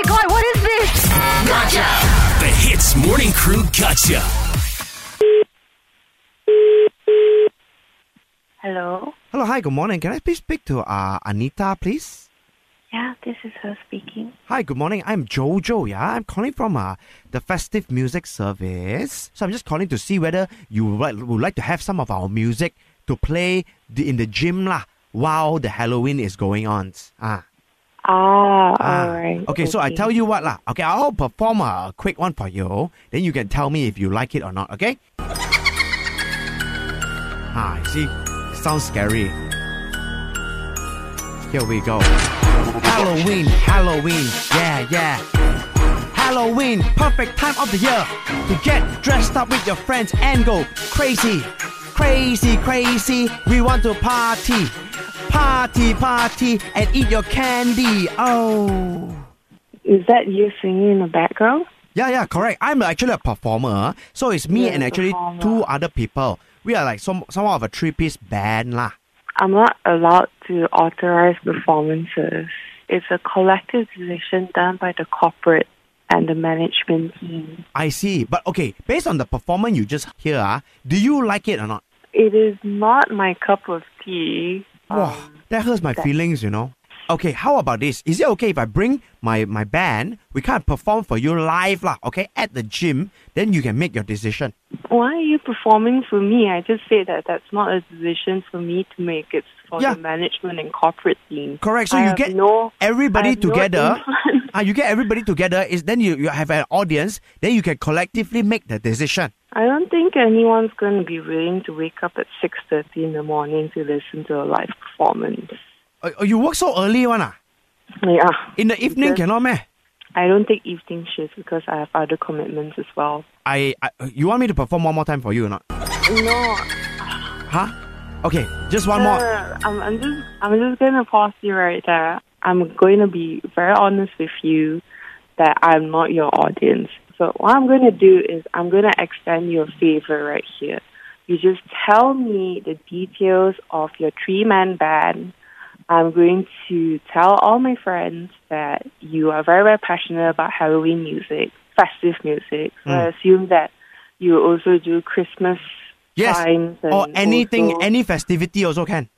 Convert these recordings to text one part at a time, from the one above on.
my god, what is this? Gotcha! The Hitz Morning Crew Gotcha. Hello. Hello, hi, good morning. Can I please speak to uh, Anita, please? Yeah, this is her speaking. Hi, good morning. I'm Jojo, yeah? I'm calling from uh, the Festive Music Service. So I'm just calling to see whether you would like, would like to have some of our music to play the, in the gym lah while the Halloween is going on. Ah. Ah, ah. all right. Okay, so I tell you what lah. Okay, I'll perform a quick one for you. Then you can tell me if you like it or not, okay? Ah, see. Sounds scary. Here we go. Halloween, Halloween, yeah, yeah. Halloween, perfect time of the year to get dressed up with your friends and go crazy, crazy, crazy. We want to party, party, party, and eat your candy. Oh. Is that you singing in the background? Yeah, yeah, correct. I'm actually a performer. So it's me You're and actually performer. two other people. We are like some somewhat of a three piece band lah. I'm not allowed to authorize performances. It's a collective decision done by the corporate and the management team. I see. But okay, based on the performance you just hear, ah, do you like it or not? It is not my cup of tea. Wow, Um, that hurts my that- feelings, you know. Okay, how about this? Is it okay if I bring my, my band? We can't perform for you live, lah, okay, at the gym. Then you can make your decision. Why are you performing for me? I just say that that's not a decision for me to make. It's for Yeah. the management and corporate team. Correct. So I you get no everybody have no together. influence. ah, you get everybody together. Is then you, you have an audience. Then you can collectively make the decision. I don't think anyone's going to be willing to wake up at 6.30 in the morning to listen to a live performance. Oh, you work so early, one ah? Yeah. In the evening, cannot meh? I don't take evening shifts because I have other commitments as well. I, I you want me to perform one more time for you or not? No, Huh? Okay, just one no, more. Uh, I'm, I'm just, I'm just going to pause you right there. I'm going to be very honest with you that I'm not your audience. So what I'm going to do is I'm going to extend you a favor right here. You just tell me the details of your three-man band. I'm going to tell all my friends that you are very, very passionate about Halloween music, festive music. So I assume that you also do Christmas Yes. times Or anything, any festivity also can.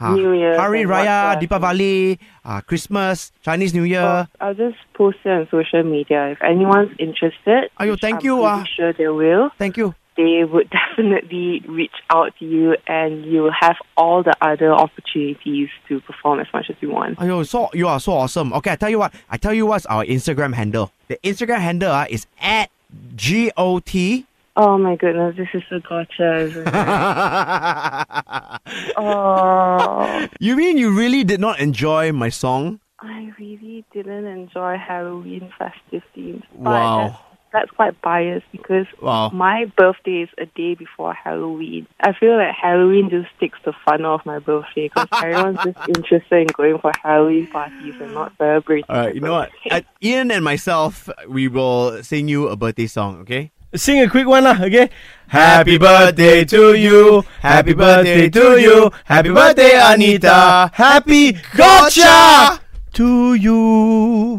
New Year Hari Raya. Deepavali, uh, Christmas, Chinese New Year. Well, I'll just post it on social media. If anyone's interested, Ayo, thank I'm you, ah. sure they will. Thank you. They would definitely reach out to you, and you will have all the other opportunities to perform as much as you want. Ayo, so you are so awesome. Okay, I tell you what. I tell you what's our Instagram handle. The Instagram handle uh, is at G O T. Oh my goodness, this is a gotcha, oh, you mean you really did not enjoy my song? I really didn't enjoy Halloween festive themes. But Wow. That's, that's quite biased because Wow. my birthday is a day before Halloween. I feel like Halloween just takes the fun off my birthday because everyone's just interested in going for Halloween parties and not celebrating. All right, you know what? Uh, Ian and myself, we will sing you a birthday song, okay? Sing a quick one, lah, okay? Happy birthday to you. Happy birthday to you. Happy birthday, Anita. Happy gotcha to you.